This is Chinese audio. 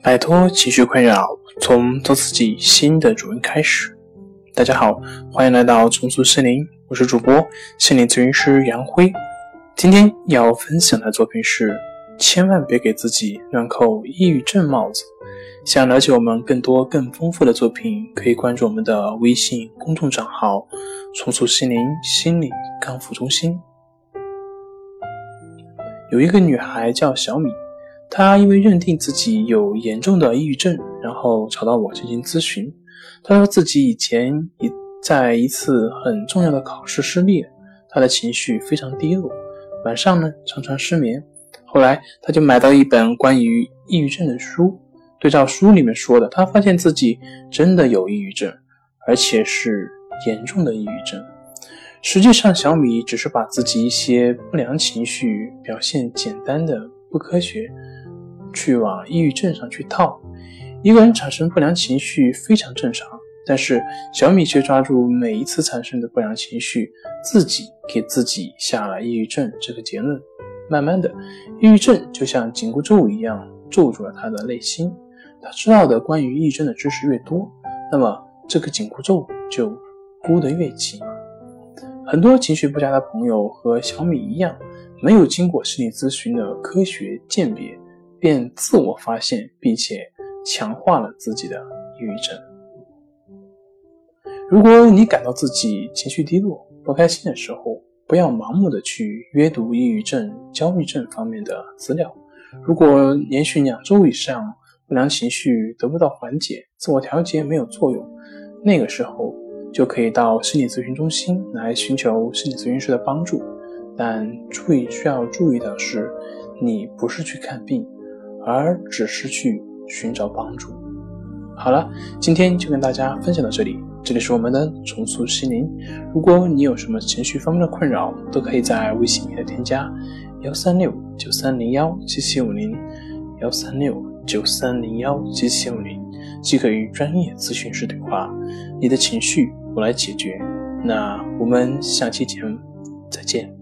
摆脱情绪困扰，从做自己新的主人开始。大家好，欢迎来到重塑心灵，我是主播心理咨询师杨辉。今天要分享的作品是：千万别给自己乱扣抑郁症帽子。想了解我们更多更丰富的作品，可以关注我们的微信公众账号“重塑心灵心理康复中心”。有一个女孩叫小米。他因为认定自己有严重的抑郁症，然后找到我进行咨询。他说自己以前一在一次很重要的考试失利，他的情绪非常低落，晚上呢常常失眠。后来他就买到一本关于抑郁症的书，对照书里面说的，他发现自己真的有抑郁症，而且是严重的抑郁症。实际上，小米只是把自己一些不良情绪表现简单的不科学。去往抑郁症上去套，一个人产生不良情绪非常正常，但是小米却抓住每一次产生的不良情绪，自己给自己下了抑郁症这个结论。慢慢的，抑郁症就像紧箍咒一样咒住了他的内心。他知道的关于抑郁症的知识越多，那么这个紧箍咒就箍得越紧。很多情绪不佳的朋友和小米一样，没有经过心理咨询的科学鉴别。便自我发现，并且强化了自己的抑郁症。如果你感到自己情绪低落、不开心的时候，不要盲目的去阅读抑郁症、焦虑症方面的资料。如果连续两周以上不良情绪得不到缓解，自我调节没有作用，那个时候就可以到心理咨询中心来寻求心理咨询师的帮助。但注意需要注意的是，你不是去看病。而只是去寻找帮助。好了，今天就跟大家分享到这里。这里是我们的重塑心灵。如果你有什么情绪方面的困扰，都可以在微信里面添加幺三六九三零幺七七五零幺三六九三零幺七七五零，即可与专业咨询师对话。你的情绪我来解决。那我们下期节目再见。